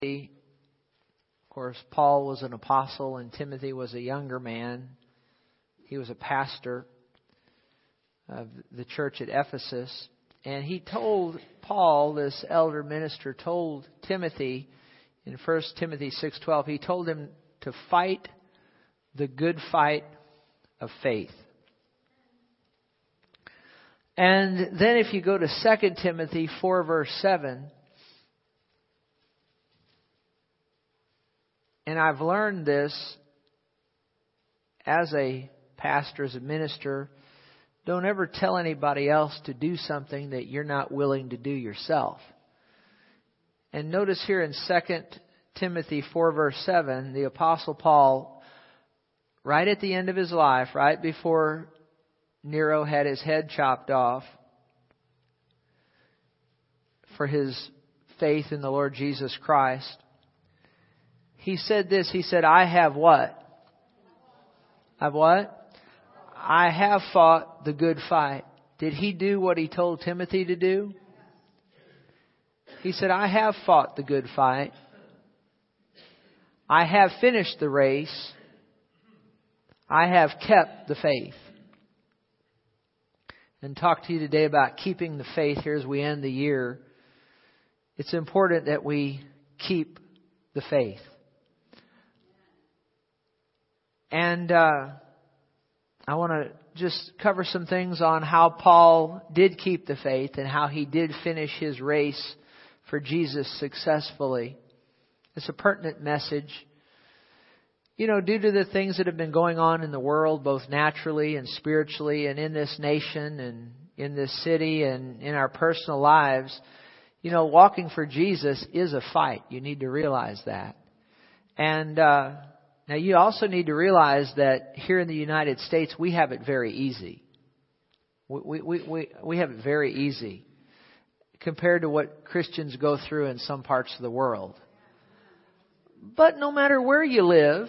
Timothy. Of course, Paul was an apostle and Timothy was a younger man. He was a pastor of the church at Ephesus. And he told Paul, this elder minister, told Timothy in 1 Timothy 6:12, he told him to fight the good fight of faith. And then if you go to 2 Timothy 4 verse 7, and I've learned this as a pastor, as a minister, don't ever tell anybody else to do something that you're not willing to do yourself. And notice here in 2 Timothy 4 verse 7, the apostle Paul, right at the end of his life, right before Nero had his head chopped off for his faith in the Lord Jesus Christ, he said this. He said, I have what? I've what? I have fought the good fight. Did he do what he told Timothy to do? He said, I have fought the good fight. I have finished the race. I have kept the faith and talk to you today about keeping the faith here as we end the year. It's important that we keep the faith. And uh, I want to just cover some things on how Paul did keep the faith and how he did finish his race for Jesus successfully. It's a pertinent message you know, due to the things that have been going on in the world, both naturally and spiritually, and in this nation and in this city and in our personal lives, you know, walking for Jesus is a fight. You need to realize that. And uh, now you also need to realize that here in the United States, we have it very easy. We, we, we, we have it very easy compared to what Christians go through in some parts of the world. But no matter where you live,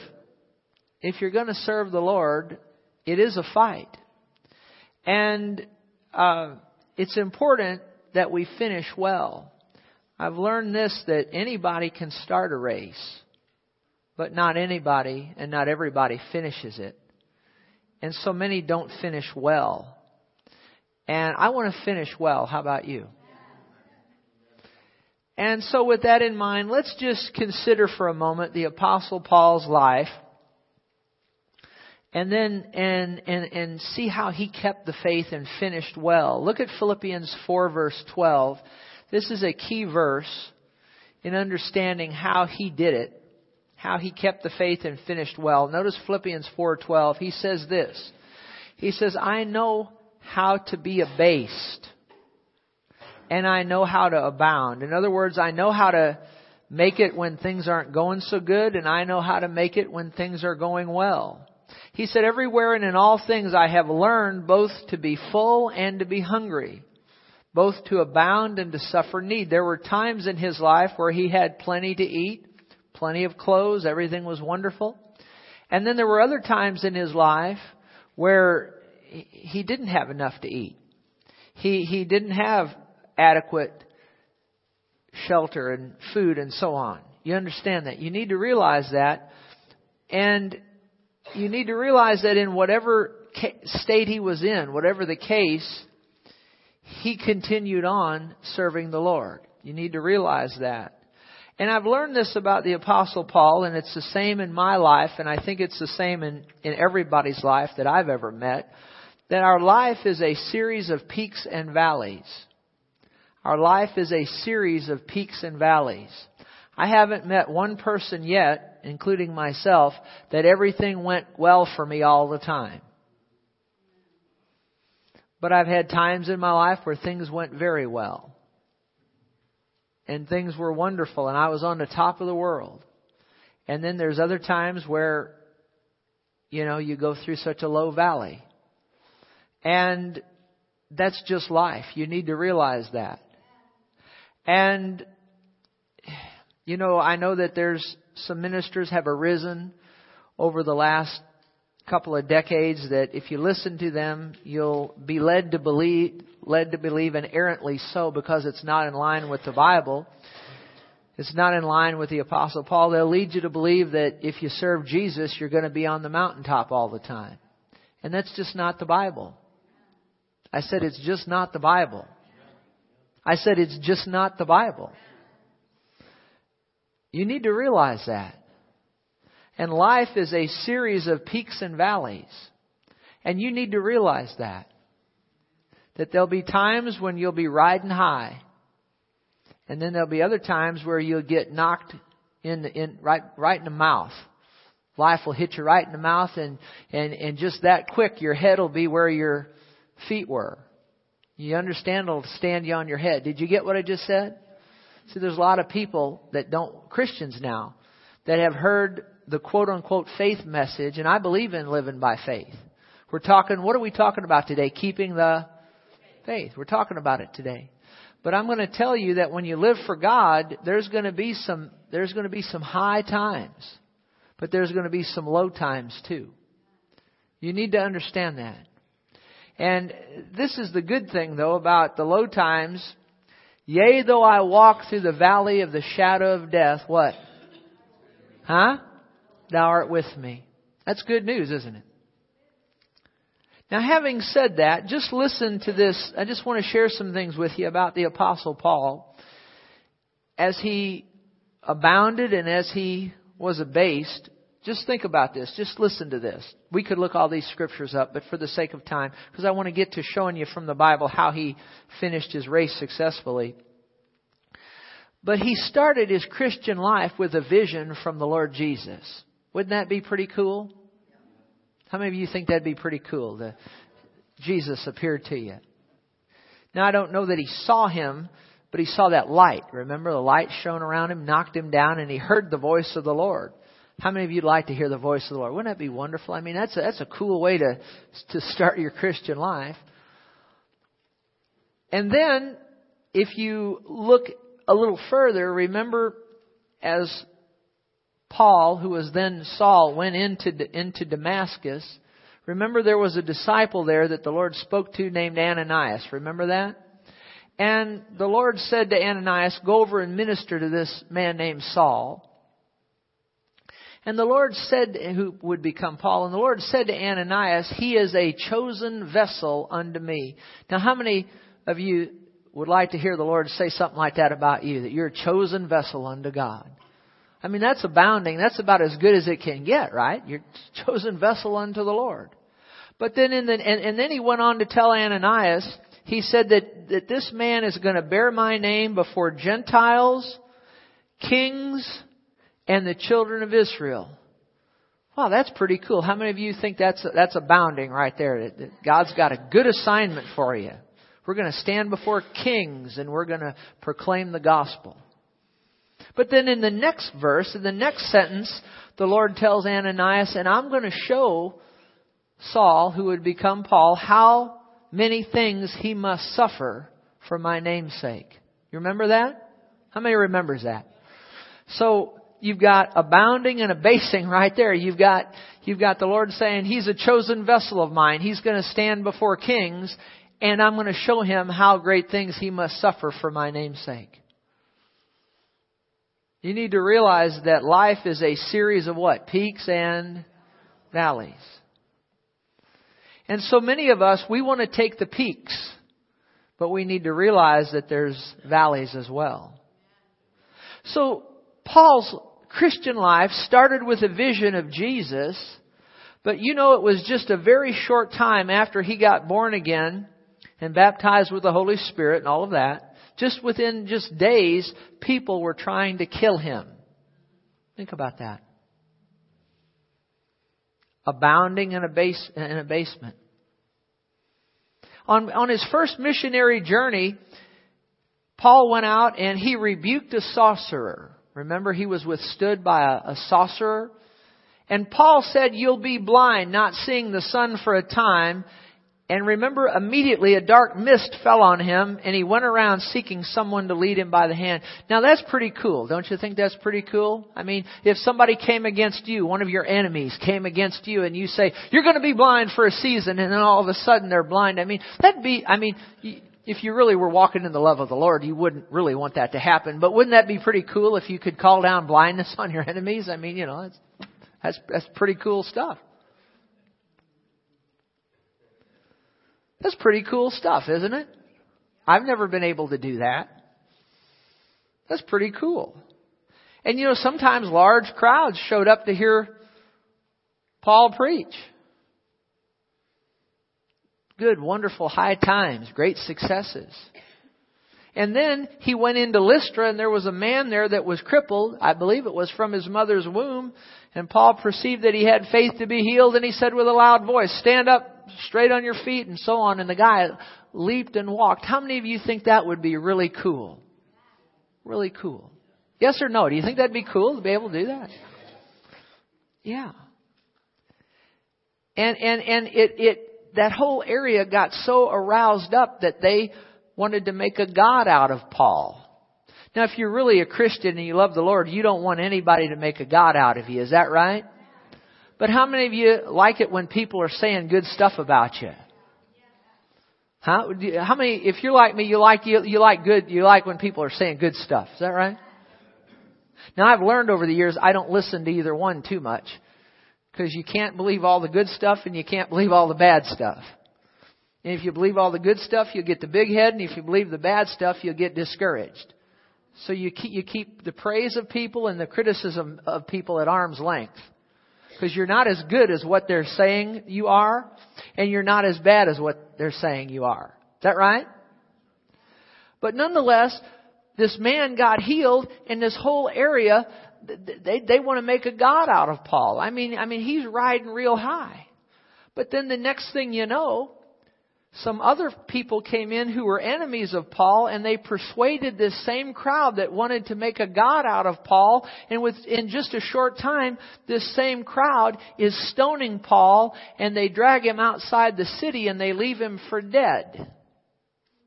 if you're going to serve the Lord, it is a fight. And uh, it's important that we finish well. I've learned this that anybody can start a race, but not anybody and not everybody finishes it. And so many don't finish well. And I want to finish well. How about you? And so with that in mind, let's just consider for a moment the apostle Paul's life and then and and and see how he kept the faith and finished well. Look at Philippians 4 verse 12. This is a key verse in understanding how he did it, how he kept the faith and finished well. Notice Philippians 4:12. He says this. He says, "I know how to be abased, and I know how to abound." In other words, I know how to make it when things aren't going so good, and I know how to make it when things are going well. He said, Everywhere and in all things I have learned both to be full and to be hungry, both to abound and to suffer need. There were times in his life where he had plenty to eat, plenty of clothes, everything was wonderful. And then there were other times in his life where he didn't have enough to eat. He, he didn't have adequate shelter and food and so on. You understand that. You need to realize that. And you need to realize that in whatever state he was in, whatever the case, he continued on serving the Lord. You need to realize that. And I've learned this about the Apostle Paul, and it's the same in my life, and I think it's the same in, in everybody's life that I've ever met, that our life is a series of peaks and valleys. Our life is a series of peaks and valleys. I haven't met one person yet including myself, that everything went well for me all the time. But I've had times in my life where things went very well. And things were wonderful and I was on the top of the world. And then there's other times where, you know, you go through such a low valley. And that's just life. You need to realize that. And, you know, I know that there's some ministers have arisen over the last couple of decades that if you listen to them, you'll be led to believe, led to believe and errantly so because it's not in line with the Bible. It's not in line with the Apostle Paul. They'll lead you to believe that if you serve Jesus, you're going to be on the mountaintop all the time. And that's just not the Bible. I said it's just not the Bible. I said it's just not the Bible. You need to realize that. And life is a series of peaks and valleys. And you need to realize that. That there'll be times when you'll be riding high. And then there'll be other times where you'll get knocked in, the, in right, right in the mouth. Life will hit you right in the mouth and, and, and just that quick your head will be where your feet were. You understand it'll stand you on your head. Did you get what I just said? See, there's a lot of people that don't, Christians now, that have heard the quote unquote faith message, and I believe in living by faith. We're talking, what are we talking about today? Keeping the faith. We're talking about it today. But I'm going to tell you that when you live for God, there's going to be some, there's going to be some high times. But there's going to be some low times too. You need to understand that. And this is the good thing though about the low times. Yea, though I walk through the valley of the shadow of death, what? Huh? Thou art with me. That's good news, isn't it? Now, having said that, just listen to this. I just want to share some things with you about the Apostle Paul. As he abounded and as he was abased, just think about this. Just listen to this. We could look all these scriptures up, but for the sake of time, because I want to get to showing you from the Bible how he finished his race successfully. But he started his Christian life with a vision from the Lord Jesus. Wouldn't that be pretty cool? How many of you think that'd be pretty cool? The, Jesus appeared to you. Now I don't know that he saw him, but he saw that light. Remember the light shone around him, knocked him down, and he heard the voice of the Lord. How many of you'd like to hear the voice of the Lord? Wouldn't that be wonderful? I mean, that's a, that's a cool way to, to start your Christian life. And then, if you look a little further, remember as Paul, who was then Saul, went into, into Damascus, remember there was a disciple there that the Lord spoke to named Ananias. Remember that? And the Lord said to Ananias, go over and minister to this man named Saul. And the Lord said, who would become Paul, and the Lord said to Ananias, He is a chosen vessel unto me. Now, how many of you would like to hear the Lord say something like that about you, that you're a chosen vessel unto God? I mean, that's abounding. That's about as good as it can get, right? You're chosen vessel unto the Lord. But then in the, and, and then he went on to tell Ananias, he said that, that this man is going to bear my name before Gentiles, kings, and the children of Israel. Wow, that's pretty cool. How many of you think that's that's abounding right there? That God's got a good assignment for you. We're going to stand before kings and we're going to proclaim the gospel. But then in the next verse, in the next sentence, the Lord tells Ananias, and I'm going to show Saul, who would become Paul, how many things he must suffer for my name's sake. You remember that? How many remembers that? So you've got abounding and abasing right there. You've got, you've got the Lord saying, He's a chosen vessel of mine. He's going to stand before kings, and I'm going to show him how great things he must suffer for my name's sake. You need to realize that life is a series of what? Peaks and valleys. And so many of us, we want to take the peaks, but we need to realize that there's valleys as well. So Paul's Christian life started with a vision of Jesus, but you know it was just a very short time after he got born again and baptized with the Holy Spirit and all of that. Just within just days, people were trying to kill him. Think about that. Abounding in, abase, in abasement. On, on his first missionary journey, Paul went out and he rebuked a sorcerer. Remember, he was withstood by a, a sorcerer. And Paul said, You'll be blind, not seeing the sun for a time. And remember, immediately a dark mist fell on him, and he went around seeking someone to lead him by the hand. Now that's pretty cool. Don't you think that's pretty cool? I mean, if somebody came against you, one of your enemies came against you, and you say, you're to be blind for a season, and then all of a sudden they're blind. I mean, that'd be, I mean, if you really were walking in the love of the Lord, you wouldn't really want that to happen. But wouldn't that be pretty cool if you could call down blindness on your enemies? I mean, you know, that's that's, that's pretty cool stuff. That's pretty cool stuff, isn't it? I've never been able to do that. That's pretty cool. And you know, sometimes large crowds showed up to hear Paul preach. Good, wonderful, high times, great successes. And then he went into Lystra and there was a man there that was crippled. I believe it was from his mother's womb. And Paul perceived that he had faith to be healed and he said with a loud voice, stand up straight on your feet and so on. And the guy leaped and walked. How many of you think that would be really cool? Really cool. Yes or no? Do you think that'd be cool to be able to do that? Yeah. And, and, and it, it, that whole area got so aroused up that they wanted to make a God out of Paul. Now, if you're really a Christian and you love the Lord, you don't want anybody to make a God out of you. Is that right? But how many of you like it when people are saying good stuff about you? Huh? How many, if you're like me, you like, you, you like good, you like when people are saying good stuff. Is that right? Now I've learned over the years I don't listen to either one too much. Because you can't believe all the good stuff and you can't believe all the bad stuff. And if you believe all the good stuff, you'll get the big head, and if you believe the bad stuff, you'll get discouraged. So you keep, you keep the praise of people and the criticism of people at arm's length. Because you're not as good as what they're saying you are, and you're not as bad as what they're saying you are. Is that right? But nonetheless, this man got healed, and this whole area, they, they want to make a God out of Paul. I mean, I mean, he's riding real high. But then the next thing you know, some other people came in who were enemies of Paul and they persuaded this same crowd that wanted to make a God out of Paul and within just a short time this same crowd is stoning Paul and they drag him outside the city and they leave him for dead.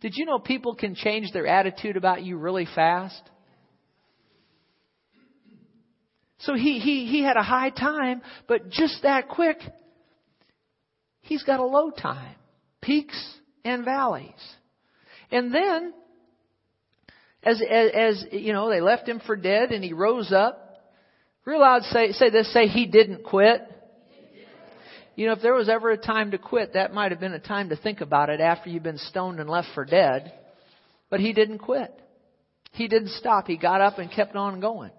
Did you know people can change their attitude about you really fast? So he, he, he had a high time, but just that quick, he's got a low time peaks and valleys. And then, as, as, as, you know, they left him for dead and he rose up. Real loud say, say this, say he didn't quit. You know, if there was ever a time to quit, that might have been a time to think about it after you've been stoned and left for dead. But he didn't quit. He didn't stop. He got up and kept on going.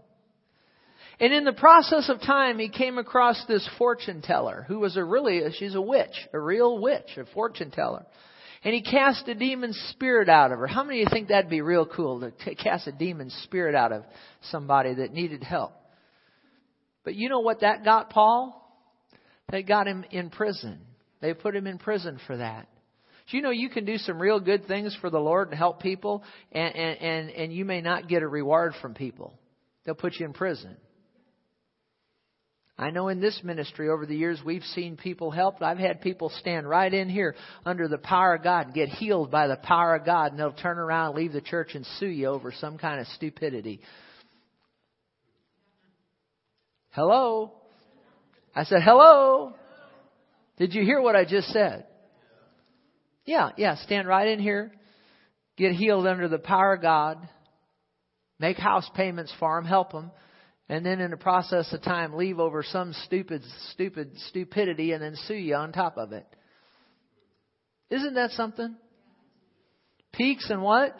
And in the process of time, he came across this fortune teller who was a really, she's a witch, a real witch, a fortune teller. And he cast a demon spirit out of her. How many of you think that'd be real cool to t- cast a demon spirit out of somebody that needed help? But you know what that got Paul? They got him in prison. They put him in prison for that. Do you know you can do some real good things for the Lord and help people and, and, and, and you may not get a reward from people? They'll put you in prison. I know in this ministry over the years we've seen people helped. I've had people stand right in here under the power of God and get healed by the power of God and they'll turn around, and leave the church and sue you over some kind of stupidity. Hello? I said, hello? Did you hear what I just said? Yeah, yeah, stand right in here, get healed under the power of God, make house payments for them, help them and then in the process of time leave over some stupid, stupid stupidity and then sue you on top of it. Isn't that something? Peaks and what?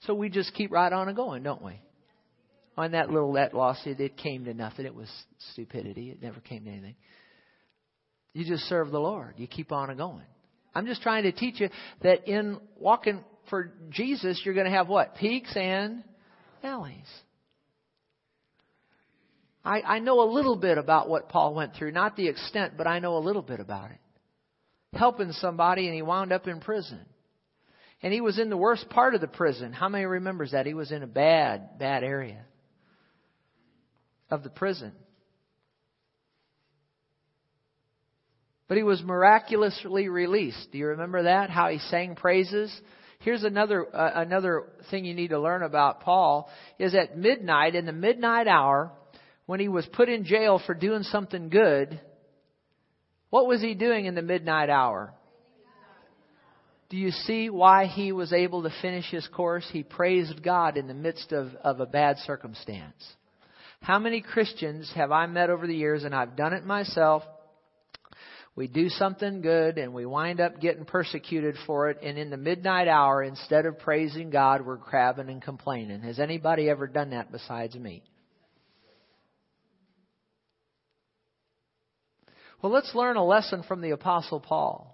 So we just keep right on and going, don't we? On that little that lawsuit, it came to nothing. It was stupidity. It never came to anything. You just serve the Lord. You keep on and going. I'm just trying to teach you that in walking for Jesus, you're going to have what? Peaks and valleys. I, I know a little bit about what Paul went through, not the extent, but I know a little bit about it. Helping somebody and he wound up in prison. And he was in the worst part of the prison. How many remembers that? He was in a bad, bad area of the prison. But he was miraculously released. Do you remember that? How he sang praises? Here's another uh, another thing you need to learn about Paul is at midnight in the midnight hour when he was put in jail for doing something good. What was he doing in the midnight hour? Do you see why he was able to finish his course? He praised God in the midst of, of a bad circumstance. How many Christians have I met over the years, and I've done it myself? We do something good and we wind up getting persecuted for it, and in the midnight hour, instead of praising God, we're crabbing and complaining. Has anybody ever done that besides me? Well, let's learn a lesson from the Apostle Paul.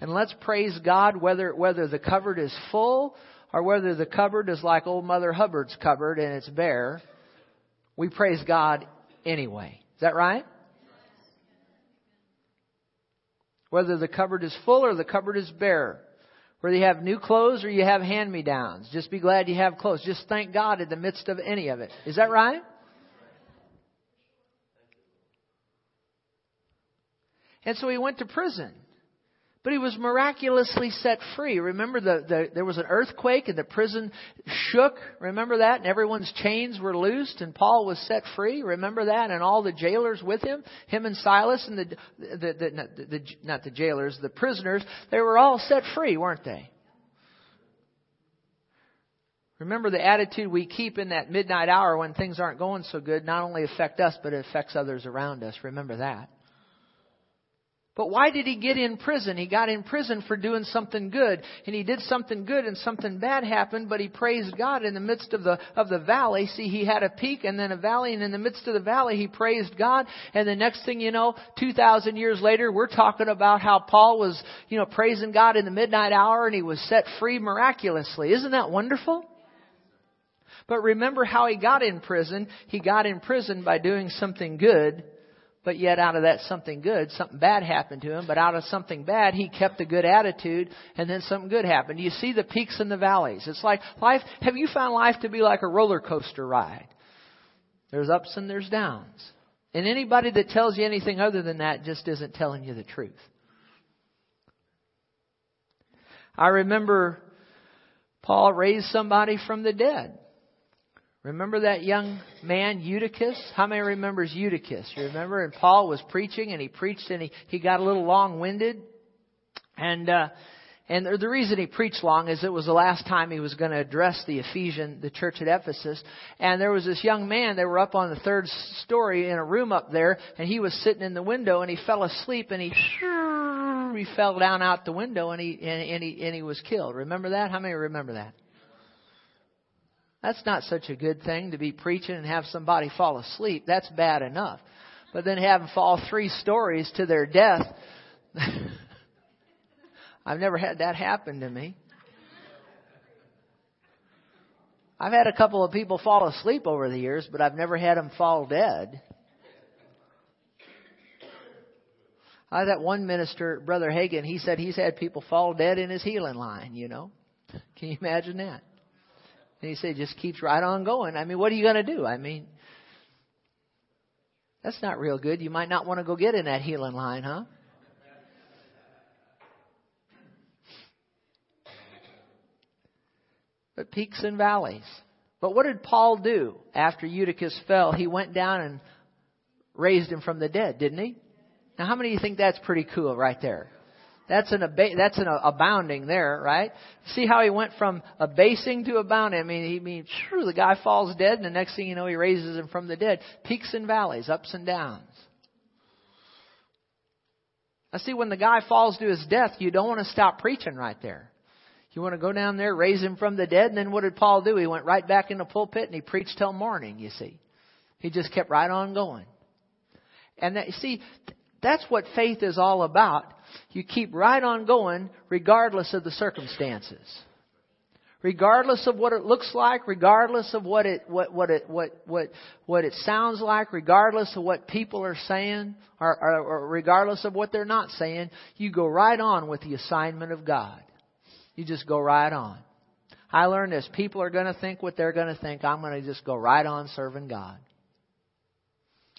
And let's praise God whether, whether the cupboard is full or whether the cupboard is like old Mother Hubbard's cupboard and it's bare. We praise God anyway. Is that right? Whether the cupboard is full or the cupboard is bare. Whether you have new clothes or you have hand me downs. Just be glad you have clothes. Just thank God in the midst of any of it. Is that right? And so he went to prison. But he was miraculously set free. Remember, the, the, there was an earthquake and the prison shook. Remember that? And everyone's chains were loosed and Paul was set free. Remember that? And all the jailers with him, him and Silas and the, the, the, not, the, not the jailers, the prisoners, they were all set free, weren't they? Remember the attitude we keep in that midnight hour when things aren't going so good not only affect us, but it affects others around us. Remember that. But why did he get in prison? He got in prison for doing something good. And he did something good and something bad happened, but he praised God in the midst of the, of the valley. See, he had a peak and then a valley, and in the midst of the valley, he praised God. And the next thing you know, 2,000 years later, we're talking about how Paul was, you know, praising God in the midnight hour and he was set free miraculously. Isn't that wonderful? But remember how he got in prison. He got in prison by doing something good but yet out of that something good, something bad happened to him. But out of something bad, he kept a good attitude, and then something good happened. You see the peaks and the valleys. It's like life. Have you found life to be like a roller coaster ride? There's ups and there's downs. And anybody that tells you anything other than that just isn't telling you the truth. I remember Paul raised somebody from the dead. Remember that young man, Eutychus? How many remembers Eutychus? You remember? And Paul was preaching and he preached and he, he got a little long winded. And, uh, and the reason he preached long is it was the last time he was going to address the Ephesian, the church at Ephesus. And there was this young man, they were up on the third story in a room up there, and he was sitting in the window and he fell asleep and he, he fell down out the window and he, and, and he, and he was killed. Remember that? How many remember that? That's not such a good thing to be preaching and have somebody fall asleep. That's bad enough. But then have them fall three stories to their death. I've never had that happen to me. I've had a couple of people fall asleep over the years, but I've never had them fall dead. I had that one minister, Brother Hagin, he said he's had people fall dead in his healing line, you know. Can you imagine that? And he said, just keeps right on going. I mean, what are you going to do? I mean, that's not real good. You might not want to go get in that healing line, huh? But peaks and valleys. But what did Paul do after Eutychus fell? He went down and raised him from the dead, didn't he? Now, how many of you think that's pretty cool right there? That's an ab- that's an abounding there, right? See how he went from abasing to abounding. I mean, he means sure the guy falls dead, and the next thing you know, he raises him from the dead. Peaks and valleys, ups and downs. I see when the guy falls to his death, you don't want to stop preaching right there. You want to go down there, raise him from the dead, and then what did Paul do? He went right back in the pulpit and he preached till morning, you see. He just kept right on going. And that, you see, that's what faith is all about. You keep right on going regardless of the circumstances. Regardless of what it looks like, regardless of what it, what, what it, what, what, what it sounds like, regardless of what people are saying, or, or, or regardless of what they're not saying, you go right on with the assignment of God. You just go right on. I learned this. People are going to think what they're going to think. I'm going to just go right on serving God.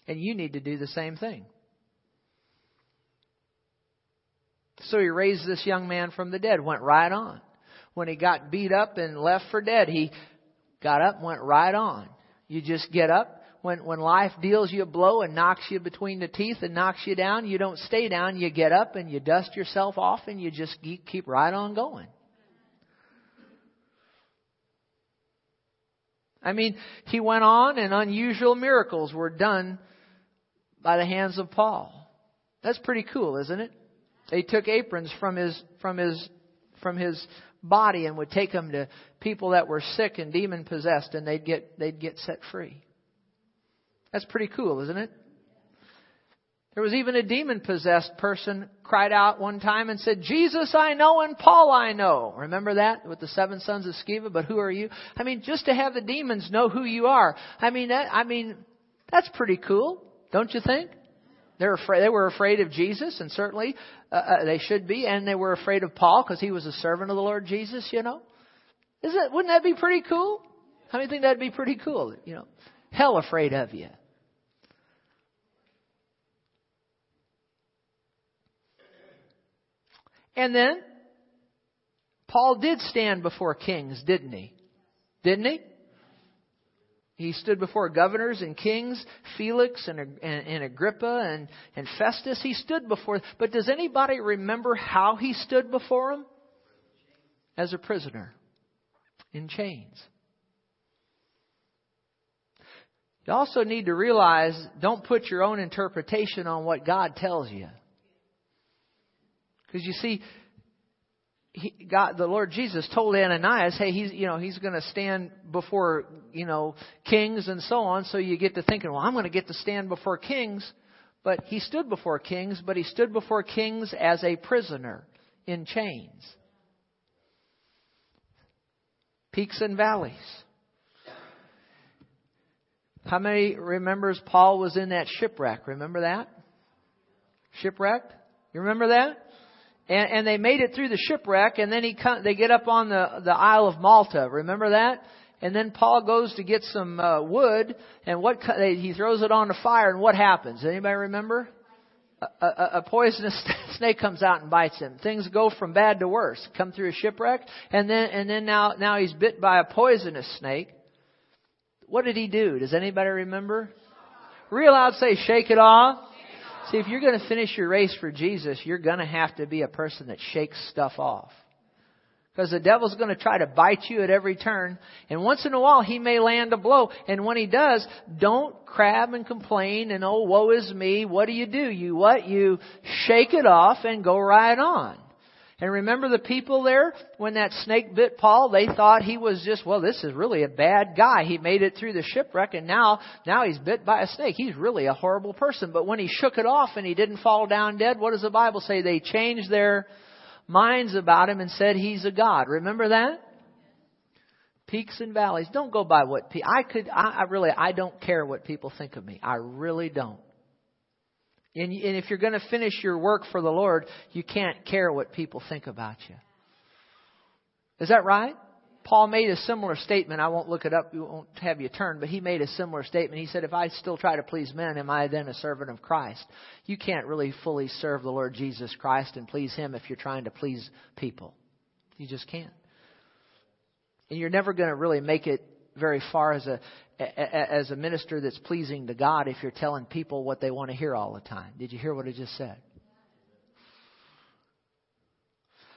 And you need to do the same thing. So he raised this young man from the dead, went right on. When he got beat up and left for dead, he got up and went right on. You just get up. when, when life deals you a blow and knocks you between the teeth and knocks you down, you don't stay down. You get up and you dust yourself off and you just keep right on going. I mean, he went on and unusual miracles were done by the hands of Paul. That's pretty cool, isn't it? They took aprons from his from his from his body and would take them to people that were sick and demon possessed and they'd get they'd get set free. That's pretty cool, isn't it? There was even a demon possessed person cried out one time and said, Jesus I know and Paul I know. Remember that with the seven sons of Sceva, but who are you? I mean, just to have the demons know who you are. I mean, that, I mean, that's pretty cool, don't you think? They're afraid, they were afraid of Jesus, and certainly uh, uh, they should be, and they were afraid of Paul because he was a servant of the Lord Jesus, you know. Isn't it, wouldn't that be pretty cool? How many think that'd be pretty cool? You know, hell afraid of you. And then, Paul did stand before kings, didn't he? Didn't he? He stood before governors and kings, Felix and, and, and, Agrippa and, and Festus. He stood before. But does anybody remember how he stood before them? As a prisoner, in chains. You also need to realize don't put your own interpretation on what God tells you. Because you see, he, the Lord Jesus told Ananias, hey, he's, you know, he's going to stand before, you know, kings and so on. So you get to thinking, well, I'm going to get to stand before kings. But he stood before kings, but he stood before kings as a prisoner in chains. Peaks and valleys. How many remembers Paul was in that shipwreck? Remember that? Shipwrecked? You remember that? And, and they made it through the shipwreck, and then he come, they get up on the the Isle of Malta. Remember that? And then Paul goes to get some uh, wood, and what he throws it on the fire, and what happens? Anybody remember? A, a, a poisonous snake comes out and bites him. Things go from bad to worse. Come through a shipwreck, and then and then now now he's bit by a poisonous snake. What did he do? Does anybody remember? Real loud, say, "Shake it off." See, if you're going to finish your race for Jesus, you're going to have to be a person that shakes stuff off. Because the devil's going to try to bite you at every turn. And once in a while, he may land a blow. And when he does, don't crab and complain and, oh, woe is me. What do you do? You what? You shake it off and go right on. And remember the people there when that snake bit Paul? They thought he was just, well, this is really a bad guy. He made it through the shipwreck and now, now he's bit by a snake. He's really a horrible person. But when he shook it off and he didn't fall down dead, what does the Bible say? They changed their minds about him and said he's a God. Remember that? Peaks and valleys. Don't go by what pe- I could. I, I really. I don't care what people think of me. I really don't. And, and if you're going to finish your work for the Lord, you can't care what people think about you. Is that right? Paul made a similar statement. I won't look it up. We won't have you turn, but he made a similar statement. He said, if I still try to please men, am I then a servant of Christ? You can't really fully serve the Lord Jesus Christ and please Him if you're trying to please people. You just can't. And you're never going to really make it very far as a as a minister that's pleasing to God if you're telling people what they want to hear all the time. Did you hear what I just said?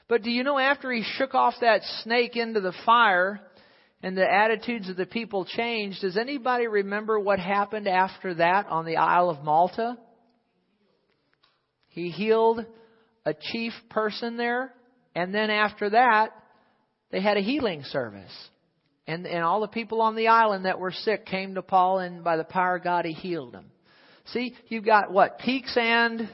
But do you know after he shook off that snake into the fire and the attitudes of the people changed, does anybody remember what happened after that on the Isle of Malta? He healed a chief person there, and then after that, they had a healing service. And, and all the people on the island that were sick came to Paul, and by the power of God, he healed them. See, you've got what? Peaks and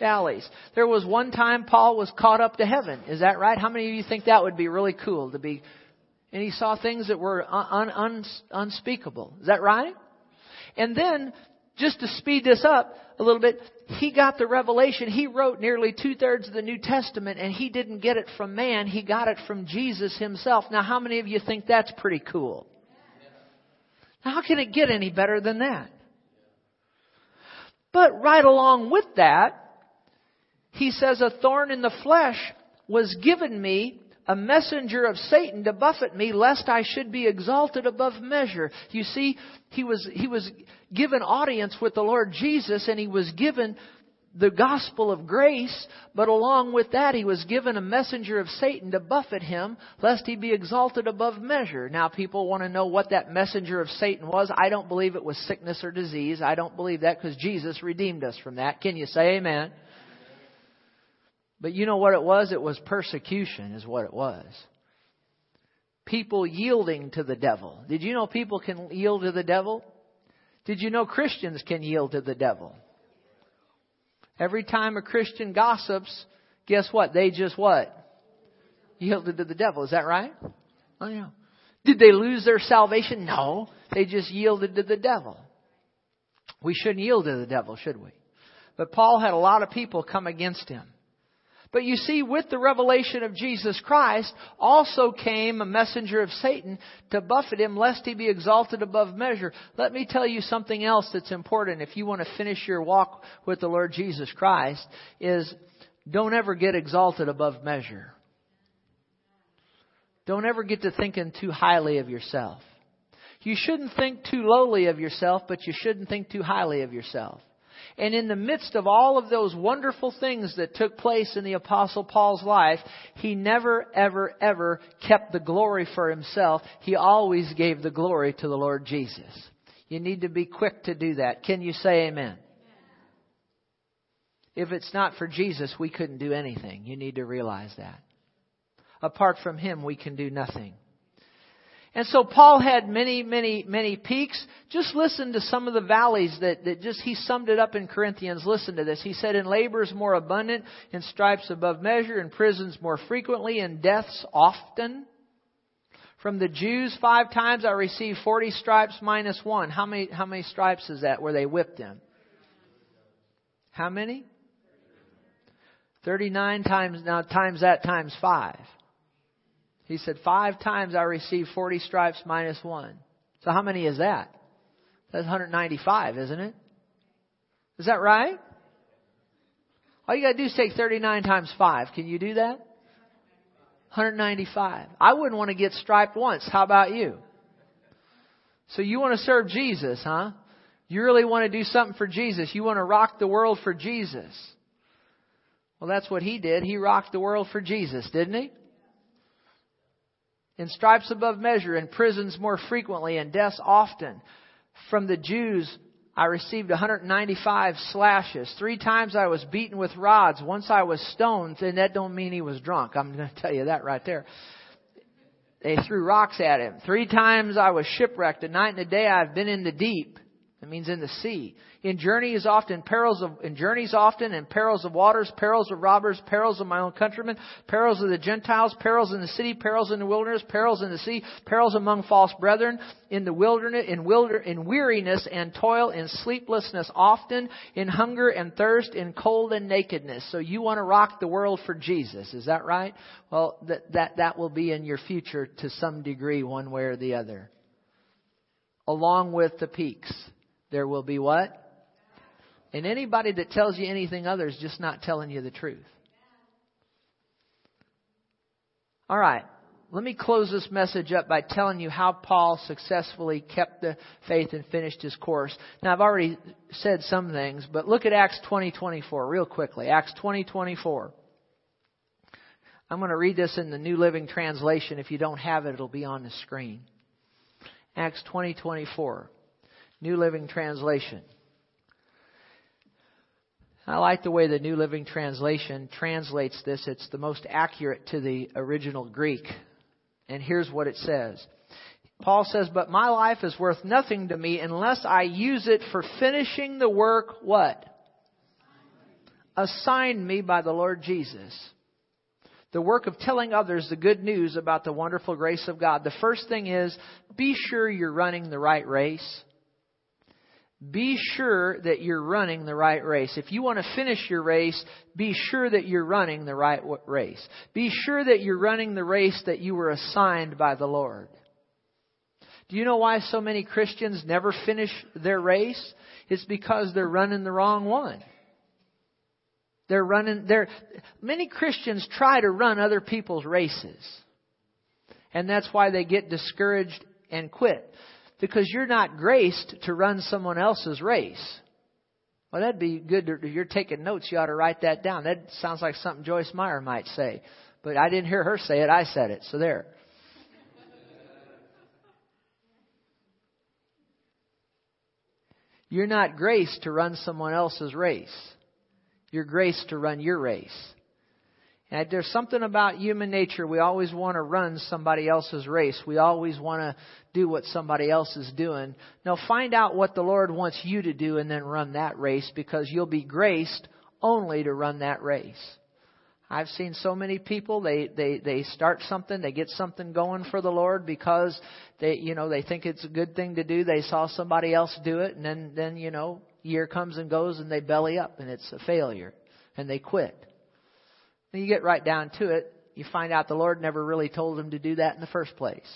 valleys. There was one time Paul was caught up to heaven. Is that right? How many of you think that would be really cool to be? And he saw things that were un, un, unspeakable. Is that right? And then, just to speed this up a little bit, he got the revelation. He wrote nearly two thirds of the New Testament and he didn't get it from man. He got it from Jesus himself. Now, how many of you think that's pretty cool? Now, how can it get any better than that? But right along with that, he says, a thorn in the flesh was given me, a messenger of Satan to buffet me lest I should be exalted above measure. You see, he was, he was given audience with the Lord Jesus and he was given the gospel of grace, but along with that he was given a messenger of Satan to buffet him lest he be exalted above measure. Now people want to know what that messenger of Satan was. I don't believe it was sickness or disease. I don't believe that because Jesus redeemed us from that. Can you say amen? But you know what it was? It was persecution, is what it was. People yielding to the devil. Did you know people can yield to the devil? Did you know Christians can yield to the devil? Every time a Christian gossips, guess what? They just what? Yielded to the devil. Is that right? Oh, yeah. Did they lose their salvation? No. They just yielded to the devil. We shouldn't yield to the devil, should we? But Paul had a lot of people come against him. But you see, with the revelation of Jesus Christ, also came a messenger of Satan to buffet him lest he be exalted above measure. Let me tell you something else that's important if you want to finish your walk with the Lord Jesus Christ is don't ever get exalted above measure. Don't ever get to thinking too highly of yourself. You shouldn't think too lowly of yourself, but you shouldn't think too highly of yourself. And in the midst of all of those wonderful things that took place in the Apostle Paul's life, he never, ever, ever kept the glory for himself. He always gave the glory to the Lord Jesus. You need to be quick to do that. Can you say amen? If it's not for Jesus, we couldn't do anything. You need to realize that. Apart from Him, we can do nothing. And so Paul had many, many, many peaks. Just listen to some of the valleys that, that just, he summed it up in Corinthians. Listen to this. He said, in labors more abundant, in stripes above measure, in prisons more frequently, in deaths often. From the Jews, five times I received 40 stripes minus one. How many, how many stripes is that where they whipped him? How many? 39 times, now times that times five. He said, Five times I received 40 stripes minus one. So how many is that? That's 195, isn't it? Is that right? All you gotta do is take 39 times 5. Can you do that? 195. I wouldn't want to get striped once. How about you? So you want to serve Jesus, huh? You really want to do something for Jesus. You want to rock the world for Jesus. Well, that's what he did. He rocked the world for Jesus, didn't he? In stripes above measure, in prisons more frequently, and deaths often. From the Jews, I received 195 slashes. Three times I was beaten with rods. Once I was stoned, and that don't mean he was drunk. I'm going to tell you that right there. They threw rocks at him. Three times I was shipwrecked. A night and a day I've been in the deep. It means in the sea. In journeys often, perils of, in journeys often, and perils of waters, perils of robbers, perils of my own countrymen, perils of the Gentiles, perils in the city, perils in the wilderness, perils in the sea, perils among false brethren, in the wilderness, in wilder, in weariness and toil, in sleeplessness often, in hunger and thirst, in cold and nakedness. So you want to rock the world for Jesus, is that right? Well, that, that, that will be in your future to some degree, one way or the other. Along with the peaks there will be what? And anybody that tells you anything other is just not telling you the truth. All right. Let me close this message up by telling you how Paul successfully kept the faith and finished his course. Now I've already said some things, but look at Acts 20:24 real quickly. Acts 20:24. I'm going to read this in the New Living Translation. If you don't have it, it'll be on the screen. Acts 20:24. New Living Translation. I like the way the New Living Translation translates this. It's the most accurate to the original Greek. And here's what it says. Paul says, But my life is worth nothing to me unless I use it for finishing the work, what? Assigned me by the Lord Jesus. The work of telling others the good news about the wonderful grace of God. The first thing is, be sure you're running the right race be sure that you're running the right race. If you want to finish your race, be sure that you're running the right race. Be sure that you're running the race that you were assigned by the Lord. Do you know why so many Christians never finish their race? It's because they're running the wrong one. They're running, they're, many Christians try to run other people's races. And that's why they get discouraged and quit. Because you're not graced to run someone else's race. Well, that'd be good. To, if you're taking notes, you ought to write that down. That sounds like something Joyce Meyer might say. But I didn't hear her say it, I said it. So there. You're not graced to run someone else's race. You're graced to run your race. And there's something about human nature. We always want to run somebody else's race. We always want to do what somebody else is doing. Now find out what the Lord wants you to do and then run that race because you'll be graced only to run that race. I've seen so many people, they, they, they start something, they get something going for the Lord because they, you know, they think it's a good thing to do. They saw somebody else do it and then, then, you know, year comes and goes and they belly up and it's a failure and they quit. And you get right down to it, you find out the Lord never really told them to do that in the first place.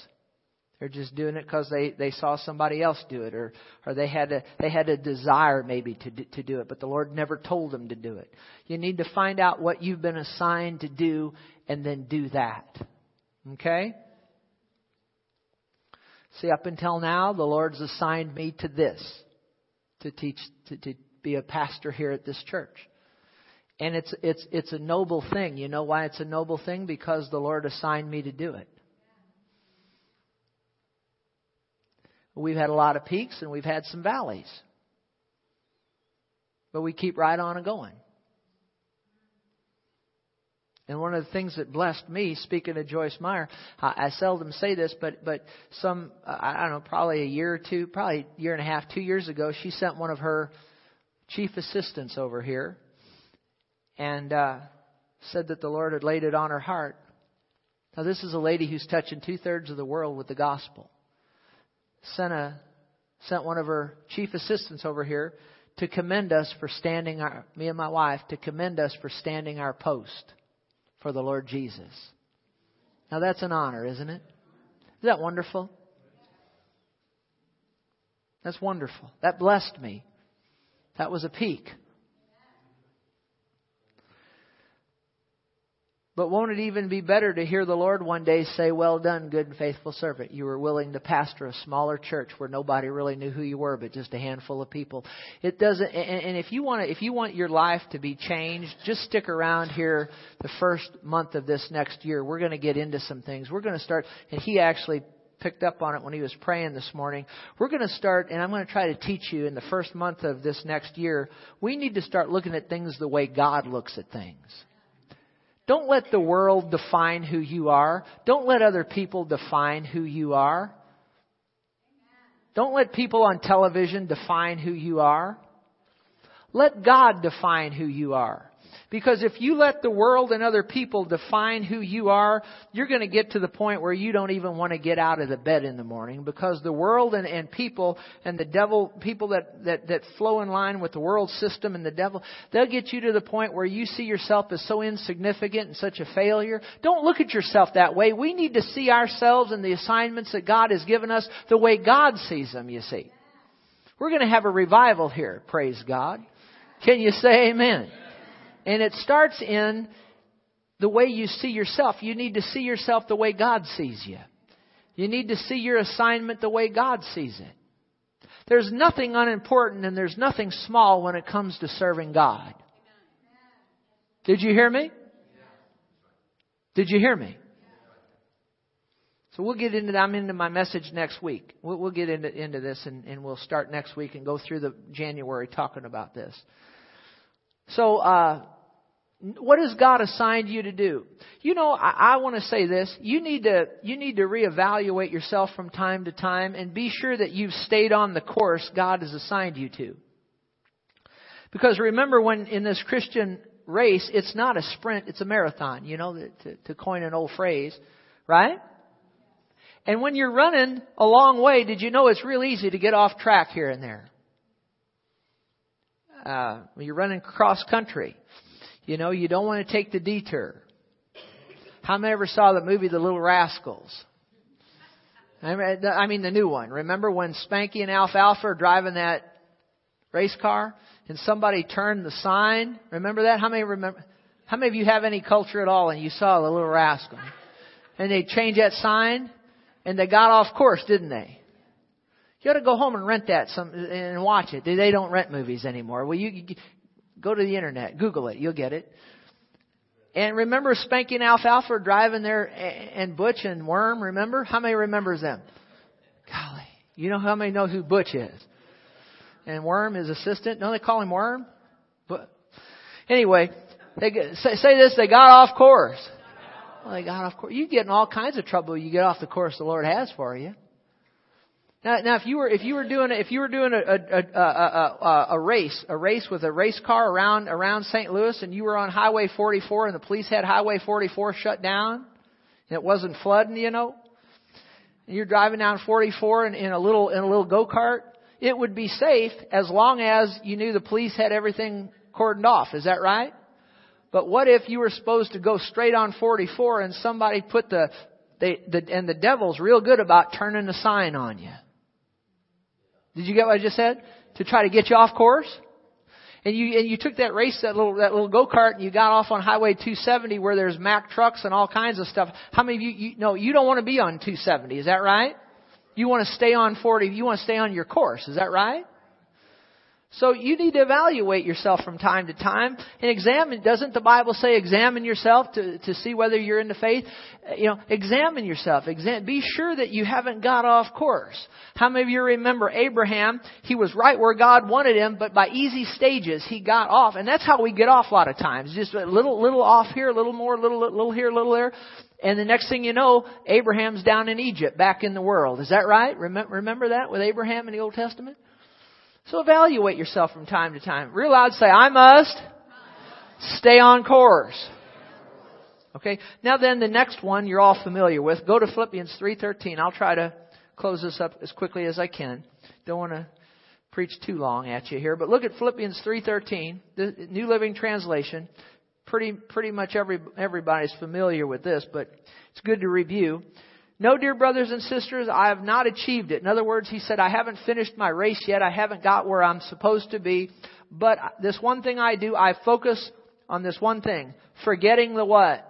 They're just doing it because they, they saw somebody else do it, or or they had a they had a desire maybe to to do it, but the Lord never told them to do it. You need to find out what you've been assigned to do, and then do that. Okay. See, up until now, the Lord's assigned me to this, to teach, to, to be a pastor here at this church. And it's, it's, it's a noble thing. You know why it's a noble thing? Because the Lord assigned me to do it. We've had a lot of peaks and we've had some valleys. But we keep right on and going. And one of the things that blessed me, speaking of Joyce Meyer, I, I seldom say this, but but some I don't know, probably a year or two, probably a year and a half, two years ago, she sent one of her chief assistants over here, and uh, said that the Lord had laid it on her heart. Now this is a lady who's touching two thirds of the world with the gospel sent a sent one of her chief assistants over here to commend us for standing our me and my wife to commend us for standing our post for the Lord Jesus. Now that's an honor, isn't it? Is that wonderful? That's wonderful. That blessed me. That was a peak. But won't it even be better to hear the Lord one day say, Well done, good and faithful servant. You were willing to pastor a smaller church where nobody really knew who you were, but just a handful of people. It doesn't, and if you want to, if you want your life to be changed, just stick around here the first month of this next year. We're going to get into some things. We're going to start, and he actually picked up on it when he was praying this morning. We're going to start, and I'm going to try to teach you in the first month of this next year. We need to start looking at things the way God looks at things. Don't let the world define who you are. Don't let other people define who you are. Don't let people on television define who you are. Let God define who you are. Because if you let the world and other people define who you are, you're going to get to the point where you don't even want to get out of the bed in the morning because the world and, and people and the devil, people that, that, that flow in line with the world system and the devil, they'll get you to the point where you see yourself as so insignificant and such a failure. Don't look at yourself that way. We need to see ourselves and the assignments that God has given us the way God sees them, you see. We're going to have a revival here, praise God. Can you say amen? And it starts in the way you see yourself. You need to see yourself the way God sees you. You need to see your assignment the way God sees it. There's nothing unimportant and there's nothing small when it comes to serving God. Did you hear me? Did you hear me? So we'll get into that. I'm into my message next week. We'll, we'll get into, into this and, and we'll start next week and go through the January talking about this. So, uh, what has God assigned you to do? You know, I, I want to say this. You need to, you need to reevaluate yourself from time to time and be sure that you've stayed on the course God has assigned you to. Because remember when in this Christian race, it's not a sprint, it's a marathon, you know, to, to coin an old phrase, right? And when you're running a long way, did you know it's real easy to get off track here and there? Uh, you're running cross country. You know, you don't want to take the detour. How many ever saw the movie The Little Rascals? I mean the new one. Remember when Spanky and Alfalfa are driving that race car, and somebody turned the sign. Remember that? How many remember? How many of you have any culture at all and you saw the little rascal? And they changed that sign and they got off course, didn't they? You ought to go home and rent that some and watch it. They don't rent movies anymore. Well, you, you go to the internet, Google it, you'll get it. And remember Spanking Alfalfa driving there and Butch and Worm, remember? How many remembers them? Golly. You know how many know who Butch is? And Worm, his assistant. Don't they call him Worm? But anyway, they say, say this, they got off course. Well, they got off course. You get in all kinds of trouble you get off the course the Lord has for you. Now, now, if you were if you were doing if you were doing a a, a, a, a race a race with a race car around around St. Louis and you were on Highway 44 and the police had Highway 44 shut down and it wasn't flooding, you know, and you're driving down 44 in, in a little in a little go kart, it would be safe as long as you knew the police had everything cordoned off. Is that right? But what if you were supposed to go straight on 44 and somebody put the, they, the and the devil's real good about turning the sign on you. Did you get what I just said? To try to get you off course? And you and you took that race, that little that little go kart, and you got off on Highway 270 where there's Mack trucks and all kinds of stuff. How many of you, you no, you don't want to be on 270? Is that right? You want to stay on 40. You want to stay on your course. Is that right? So you need to evaluate yourself from time to time and examine. Doesn't the Bible say examine yourself to, to see whether you're in the faith? Uh, you know, examine yourself. Exam, be sure that you haven't got off course. How many of you remember Abraham? He was right where God wanted him, but by easy stages he got off. And that's how we get off a lot of times. Just a little, little off here, a little more, a little, little here, a little there. And the next thing you know, Abraham's down in Egypt, back in the world. Is that right? Remember that with Abraham in the Old Testament? So evaluate yourself from time to time. Real loud say, I must stay on course. Okay. Now then, the next one you're all familiar with. Go to Philippians 3.13. I'll try to close this up as quickly as I can. Don't want to preach too long at you here, but look at Philippians 3.13, the New Living Translation. Pretty, pretty much every, everybody's familiar with this, but it's good to review. No, dear brothers and sisters, I have not achieved it. In other words, he said, I haven't finished my race yet. I haven't got where I'm supposed to be. But this one thing I do, I focus on this one thing. Forgetting the what?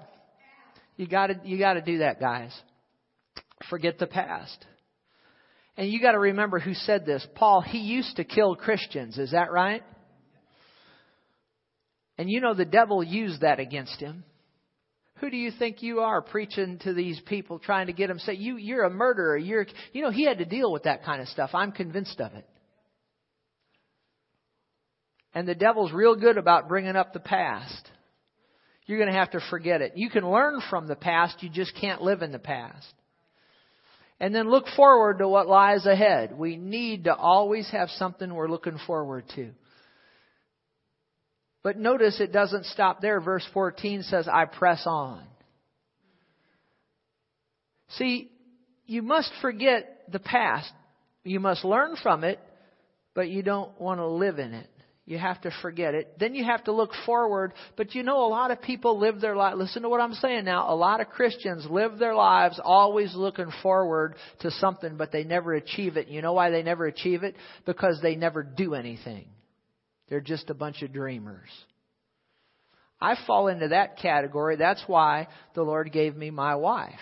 You gotta, you gotta do that, guys. Forget the past. And you gotta remember who said this. Paul, he used to kill Christians. Is that right? And you know the devil used that against him. Who do you think you are preaching to these people, trying to get them say you you're a murderer? You're you know he had to deal with that kind of stuff. I'm convinced of it. And the devil's real good about bringing up the past. You're going to have to forget it. You can learn from the past, you just can't live in the past. And then look forward to what lies ahead. We need to always have something we're looking forward to. But notice it doesn't stop there. Verse 14 says, I press on. See, you must forget the past. You must learn from it, but you don't want to live in it. You have to forget it. Then you have to look forward. But you know, a lot of people live their life. Listen to what I'm saying now. A lot of Christians live their lives always looking forward to something, but they never achieve it. You know why they never achieve it? Because they never do anything. They're just a bunch of dreamers. I fall into that category. That's why the Lord gave me my wife.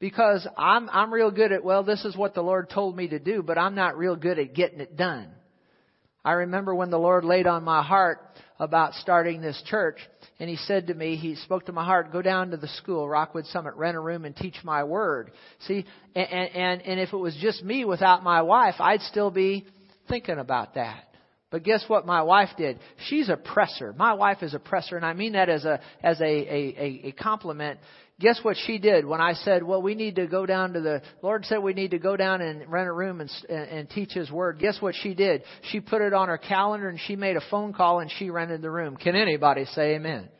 Because I'm, I'm real good at, well, this is what the Lord told me to do, but I'm not real good at getting it done. I remember when the Lord laid on my heart about starting this church, and He said to me, He spoke to my heart, go down to the school, Rockwood Summit, rent a room and teach my word. See, and, and, and if it was just me without my wife, I'd still be thinking about that. But guess what my wife did? She's a presser. My wife is a presser, and I mean that as a as a, a, a compliment. Guess what she did when I said, "Well, we need to go down to the Lord said we need to go down and rent a room and, and teach His word." Guess what she did? She put it on her calendar and she made a phone call and she rented the room. Can anybody say Amen?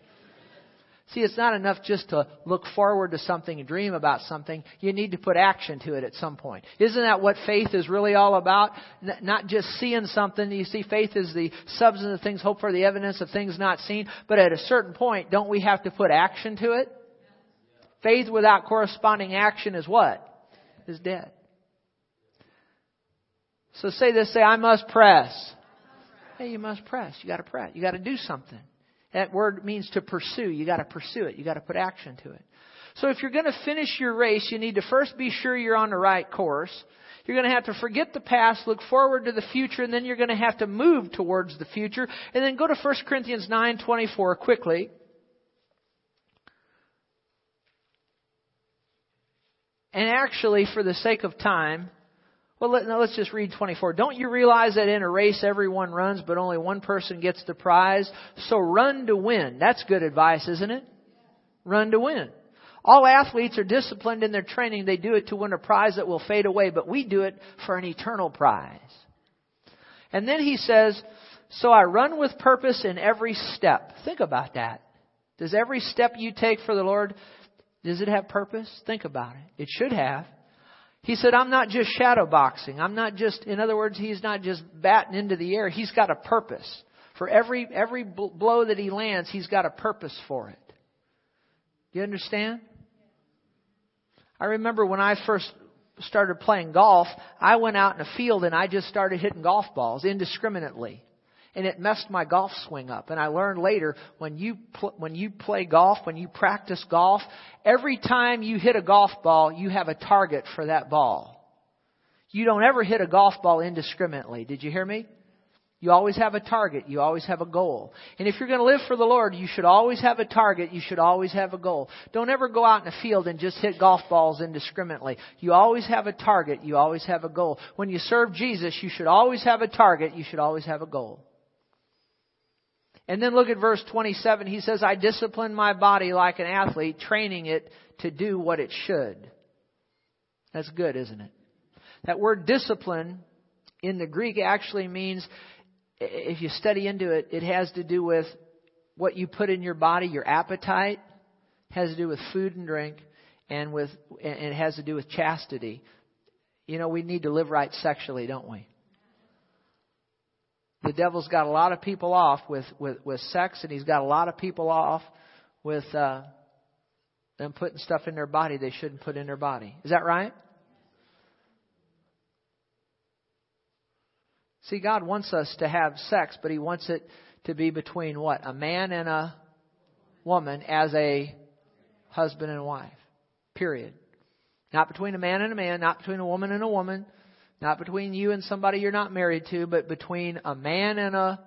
See, it's not enough just to look forward to something and dream about something. You need to put action to it at some point. Isn't that what faith is really all about? Not just seeing something. You see, faith is the substance of things hoped for, the evidence of things not seen. But at a certain point, don't we have to put action to it? Faith without corresponding action is what? Is dead. So say this, say, I must press. Hey, you must press. You got to press. You got to do something. That word means to pursue. You got to pursue it. You got to put action to it. So if you're going to finish your race, you need to first be sure you're on the right course. You're going to have to forget the past, look forward to the future, and then you're going to have to move towards the future. And then go to 1 Corinthians 9:24 quickly. And actually, for the sake of time, well, let, no, let's just read 24. Don't you realize that in a race everyone runs, but only one person gets the prize? So run to win. That's good advice, isn't it? Run to win. All athletes are disciplined in their training. They do it to win a prize that will fade away, but we do it for an eternal prize. And then he says, So I run with purpose in every step. Think about that. Does every step you take for the Lord, does it have purpose? Think about it. It should have. He said, I'm not just shadow boxing. I'm not just, in other words, he's not just batting into the air. He's got a purpose. For every, every blow that he lands, he's got a purpose for it. You understand? I remember when I first started playing golf, I went out in a field and I just started hitting golf balls indiscriminately. And it messed my golf swing up. And I learned later when you pl- when you play golf, when you practice golf, every time you hit a golf ball, you have a target for that ball. You don't ever hit a golf ball indiscriminately. Did you hear me? You always have a target. You always have a goal. And if you're going to live for the Lord, you should always have a target. You should always have a goal. Don't ever go out in the field and just hit golf balls indiscriminately. You always have a target. You always have a goal. When you serve Jesus, you should always have a target. You should always have a goal. And then look at verse 27. He says, I discipline my body like an athlete, training it to do what it should. That's good, isn't it? That word discipline in the Greek actually means if you study into it, it has to do with what you put in your body, your appetite, has to do with food and drink, and with and it has to do with chastity. You know, we need to live right sexually, don't we? The devil's got a lot of people off with with, with sex, and he's got a lot of people off with uh, them putting stuff in their body they shouldn't put in their body. Is that right? See, God wants us to have sex, but He wants it to be between what? A man and a woman as a husband and wife. Period. Not between a man and a man, not between a woman and a woman, not between you and somebody you're not married to, but between a man and a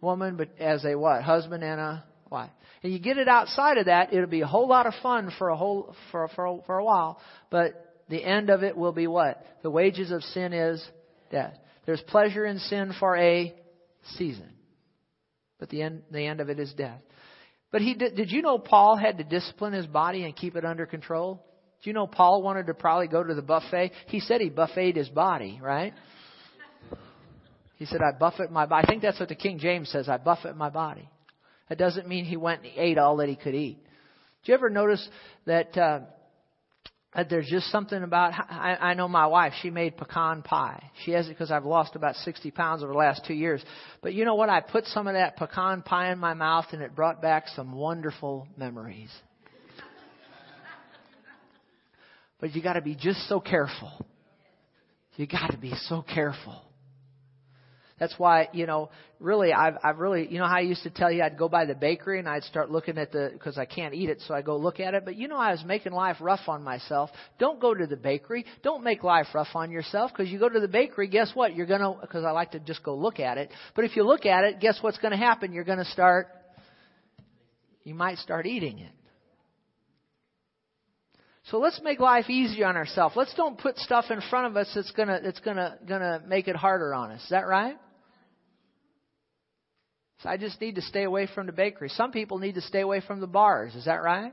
woman, but as a what? Husband and a wife. And you get it outside of that, it'll be a whole lot of fun for a whole for for for a while, but the end of it will be what? The wages of sin is death. There's pleasure in sin for a season, but the end, the end of it is death. But he did, did you know Paul had to discipline his body and keep it under control? Do you know Paul wanted to probably go to the buffet? He said he buffeted his body, right? He said, I buffet my body. I think that's what the King James says, I buffet my body. That doesn't mean he went and ate all that he could eat. Do you ever notice that uh, uh, there's just something about I, I know my wife she made pecan pie she has it because i've lost about 60 pounds over the last two years but you know what i put some of that pecan pie in my mouth and it brought back some wonderful memories but you got to be just so careful you got to be so careful that's why, you know, really, I've, I've really, you know how I used to tell you I'd go by the bakery and I'd start looking at the, because I can't eat it, so I go look at it. But you know, I was making life rough on myself. Don't go to the bakery. Don't make life rough on yourself, because you go to the bakery, guess what? You're gonna, because I like to just go look at it. But if you look at it, guess what's gonna happen? You're gonna start, you might start eating it. So let's make life easier on ourselves. Let's don't put stuff in front of us that's gonna that's gonna gonna make it harder on us. Is that right? So I just need to stay away from the bakery. Some people need to stay away from the bars. Is that right?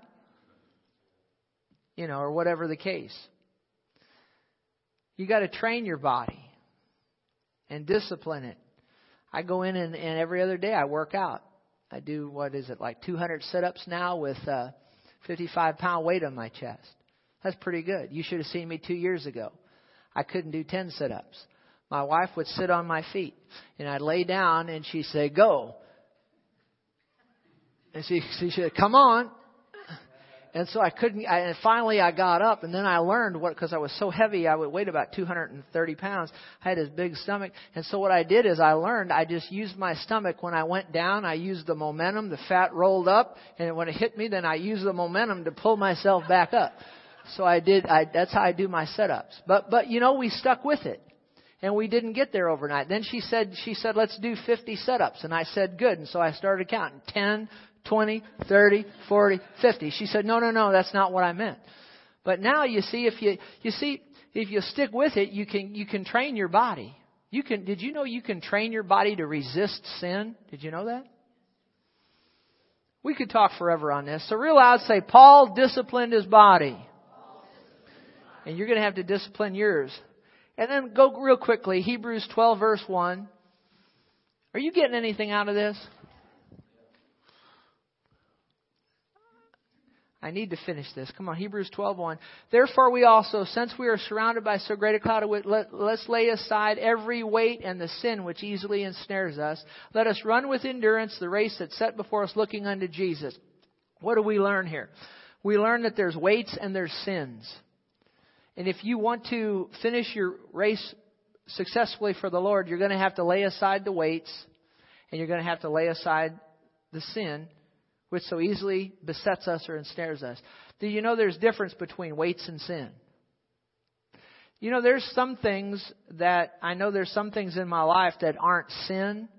You know, or whatever the case. You got to train your body and discipline it. I go in and, and every other day I work out. I do what is it like 200 sit-ups now with a 55 pound weight on my chest. That's pretty good. You should have seen me two years ago. I couldn't do 10 sit-ups my wife would sit on my feet and I'd lay down and she'd say, go. And she, she said, come on. And so I couldn't, I, and finally I got up and then I learned what, cause I was so heavy, I would weigh about 230 pounds. I had this big stomach. And so what I did is I learned I just used my stomach when I went down, I used the momentum, the fat rolled up, and when it hit me, then I used the momentum to pull myself back up. So I did, I, that's how I do my setups. But, but you know, we stuck with it and we didn't get there overnight. Then she said, she said, let's do 50 setups. And I said, good. And so I started counting 10, 20, 30, 40, 50. She said, no, no, no, that's not what I meant. But now you see, if you, you see, if you stick with it, you can, you can train your body. You can, did you know you can train your body to resist sin? Did you know that? We could talk forever on this. So real loud say, Paul disciplined his body. And you're going to have to discipline yours. And then go real quickly, Hebrews 12 verse 1. Are you getting anything out of this? I need to finish this. Come on, Hebrews 12:1. Therefore we also, since we are surrounded by so great a cloud of witnesses, let, let's lay aside every weight and the sin which easily ensnares us. Let us run with endurance the race that's set before us, looking unto Jesus. What do we learn here? We learn that there's weights and there's sins. And if you want to finish your race successfully for the Lord, you're going to have to lay aside the weights and you're going to have to lay aside the sin which so easily besets us or ensnares us. Do you know there's difference between weights and sin? You know, there's some things that I know there's some things in my life that aren't sin,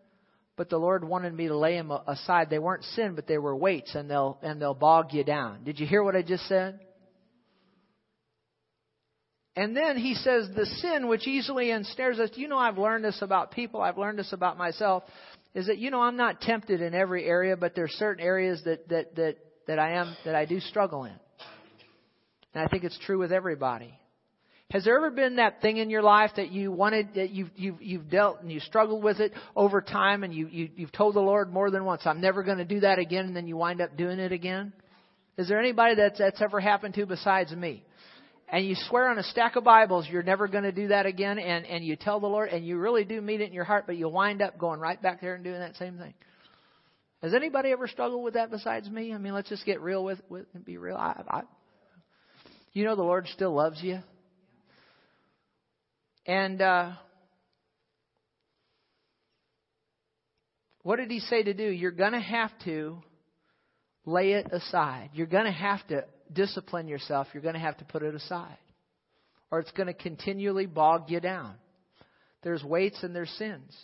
but the Lord wanted me to lay them aside. They weren't sin, but they were weights, and they'll and they'll bog you down. Did you hear what I just said? And then he says, the sin which easily ensnares us. You know, I've learned this about people. I've learned this about myself. Is that, you know, I'm not tempted in every area, but there's certain areas that, that, that, that I am, that I do struggle in. And I think it's true with everybody. Has there ever been that thing in your life that you wanted, that you've, you've, you've dealt and you struggled with it over time and you, you, you've told the Lord more than once, I'm never going to do that again, and then you wind up doing it again? Is there anybody that's, that's ever happened to besides me? And you swear on a stack of Bibles you're never going to do that again, and, and you tell the Lord, and you really do mean it in your heart, but you'll wind up going right back there and doing that same thing. Has anybody ever struggled with that besides me? I mean, let's just get real with, with and be real. I, I, you know, the Lord still loves you. And uh, what did He say to do? You're going to have to lay it aside. You're going to have to discipline yourself, you're going to have to put it aside. Or it's going to continually bog you down. There's weights and there's sins.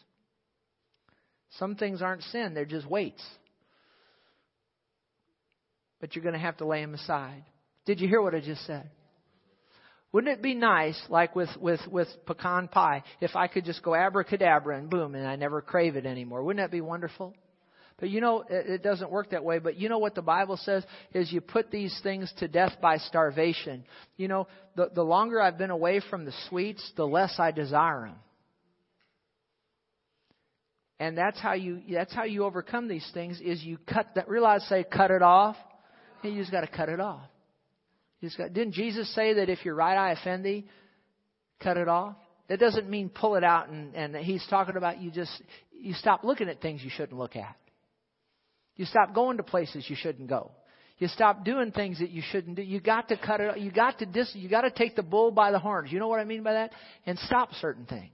Some things aren't sin, they're just weights. But you're going to have to lay them aside. Did you hear what I just said? Wouldn't it be nice, like with, with, with pecan pie, if I could just go abracadabra and boom, and I never crave it anymore? Wouldn't that be wonderful? But you know, it doesn't work that way. But you know what the Bible says is you put these things to death by starvation. You know, the, the longer I've been away from the sweets, the less I desire them. And that's how you, that's how you overcome these things is you cut that, realize, say, cut it off. You just got to cut it off. You just got, didn't Jesus say that if your right eye offend thee, cut it off? That doesn't mean pull it out and, and he's talking about you just, you stop looking at things you shouldn't look at. You stop going to places you shouldn't go. You stop doing things that you shouldn't do. You got to cut it. You got to dis. You got to take the bull by the horns. You know what I mean by that? And stop certain things.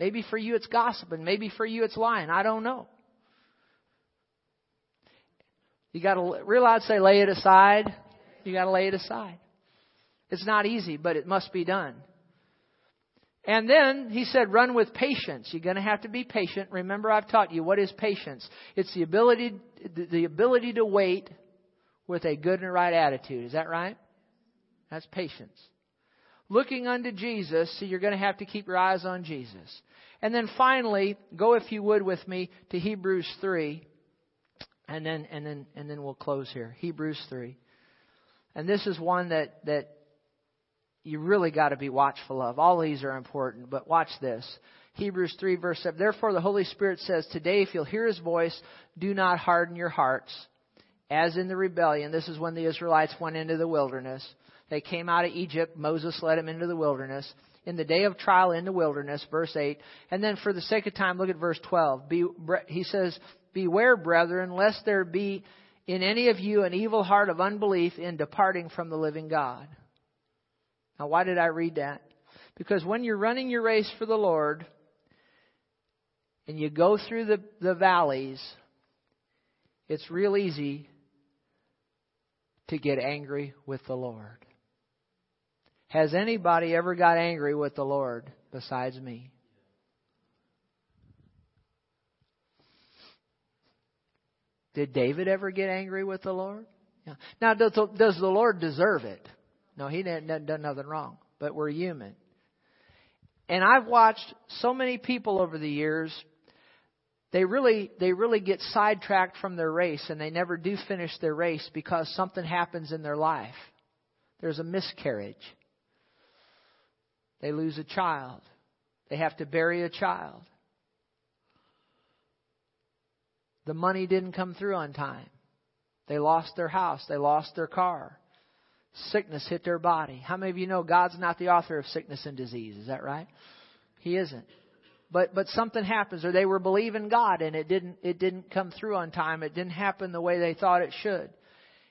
Maybe for you it's gossiping. Maybe for you it's lying. I don't know. You got to realize, say, lay it aside. You got to lay it aside. It's not easy, but it must be done. And then he said, run with patience. You're going to have to be patient. Remember, I've taught you what is patience. It's the ability, the ability to wait with a good and right attitude. Is that right? That's patience. Looking unto Jesus, so you're going to have to keep your eyes on Jesus. And then finally, go if you would with me to Hebrews 3. And then, and then, and then we'll close here. Hebrews 3. And this is one that, that you really got to be watchful of. All these are important, but watch this. Hebrews 3 verse 7. Therefore the Holy Spirit says, Today if you'll hear His voice, do not harden your hearts. As in the rebellion, this is when the Israelites went into the wilderness. They came out of Egypt. Moses led them into the wilderness. In the day of trial in the wilderness, verse 8. And then for the sake of time, look at verse 12. Be, he says, Beware, brethren, lest there be in any of you an evil heart of unbelief in departing from the living God. Now, why did I read that? Because when you're running your race for the Lord and you go through the, the valleys, it's real easy to get angry with the Lord. Has anybody ever got angry with the Lord besides me? Did David ever get angry with the Lord? Yeah. Now, does the, does the Lord deserve it? No, he didn't done nothing wrong. But we're human. And I've watched so many people over the years. They really, they really get sidetracked from their race and they never do finish their race because something happens in their life. There's a miscarriage. They lose a child. They have to bury a child. The money didn't come through on time. They lost their house. They lost their car. Sickness hit their body. How many of you know God's not the author of sickness and disease? Is that right? He isn't. But but something happens, or they were believing God and it didn't it didn't come through on time. It didn't happen the way they thought it should.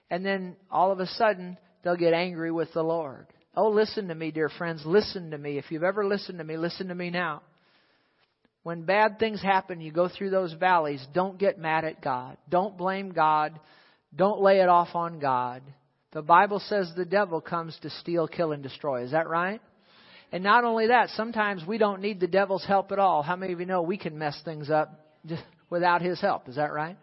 And then all of a sudden they'll get angry with the Lord. Oh, listen to me, dear friends. Listen to me. If you've ever listened to me, listen to me now. When bad things happen, you go through those valleys, don't get mad at God. Don't blame God. Don't lay it off on God. The Bible says the devil comes to steal, kill, and destroy. Is that right? And not only that, sometimes we don't need the devil's help at all. How many of you know we can mess things up without his help? Is that right?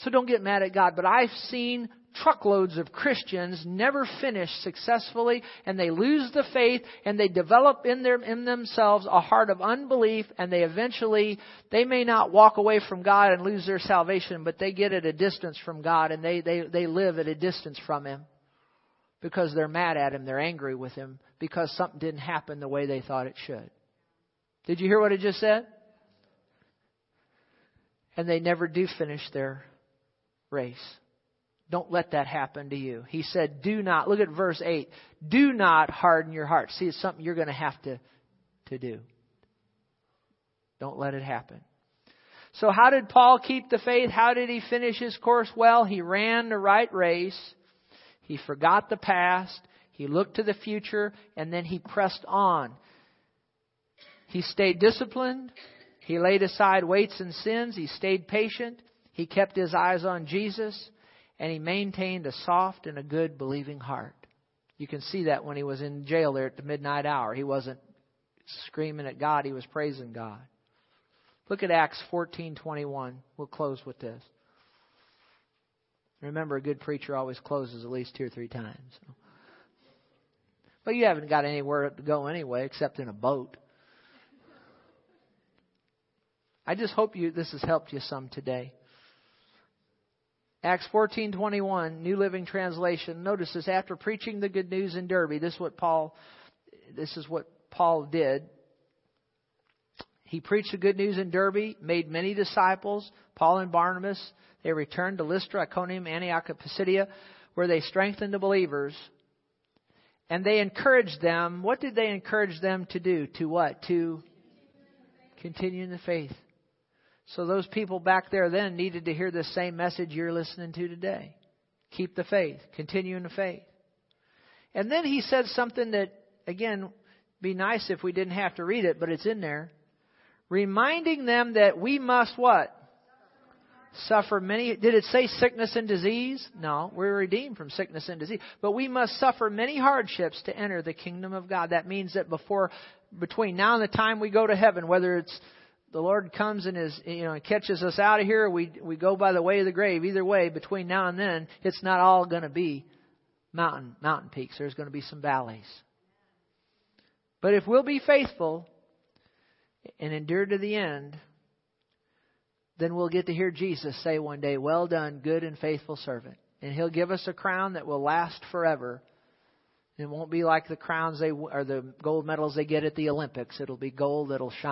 So don't get mad at God. But I've seen truckloads of Christians never finish successfully and they lose the faith and they develop in their in themselves a heart of unbelief and they eventually they may not walk away from God and lose their salvation but they get at a distance from God and they they they live at a distance from him because they're mad at him they're angry with him because something didn't happen the way they thought it should. Did you hear what I just said? And they never do finish their race don't let that happen to you. He said, do not, look at verse 8, do not harden your heart. See, it's something you're going to have to, to do. Don't let it happen. So how did Paul keep the faith? How did he finish his course? Well, he ran the right race. He forgot the past. He looked to the future and then he pressed on. He stayed disciplined. He laid aside weights and sins. He stayed patient. He kept his eyes on Jesus and he maintained a soft and a good believing heart. You can see that when he was in jail there at the midnight hour. He wasn't screaming at God, he was praising God. Look at Acts 14:21. We'll close with this. Remember, a good preacher always closes at least two or three times. But you haven't got anywhere to go anyway, except in a boat. I just hope you this has helped you some today. Acts 14:21, New Living Translation. Notice this after preaching the good news in Derbe, this is what Paul this is what Paul did. He preached the good news in Derbe, made many disciples, Paul and Barnabas. They returned to Lystra, Iconium, Antioch, Pisidia, where they strengthened the believers. And they encouraged them. What did they encourage them to do? To what? To continue in the faith. So those people back there then needed to hear the same message you're listening to today. Keep the faith. Continue in the faith. And then he said something that, again, be nice if we didn't have to read it, but it's in there. Reminding them that we must what? Suffer many. Did it say sickness and disease? No, we're redeemed from sickness and disease. But we must suffer many hardships to enter the kingdom of God. That means that before, between now and the time we go to heaven, whether it's the Lord comes and is you know catches us out of here, we we go by the way of the grave. Either way, between now and then, it's not all going to be mountain mountain peaks. There's going to be some valleys. But if we'll be faithful and endure to the end, then we'll get to hear Jesus say one day, "Well done, good and faithful servant." And he'll give us a crown that will last forever. It won't be like the crowns they or the gold medals they get at the Olympics. It'll be gold that'll shine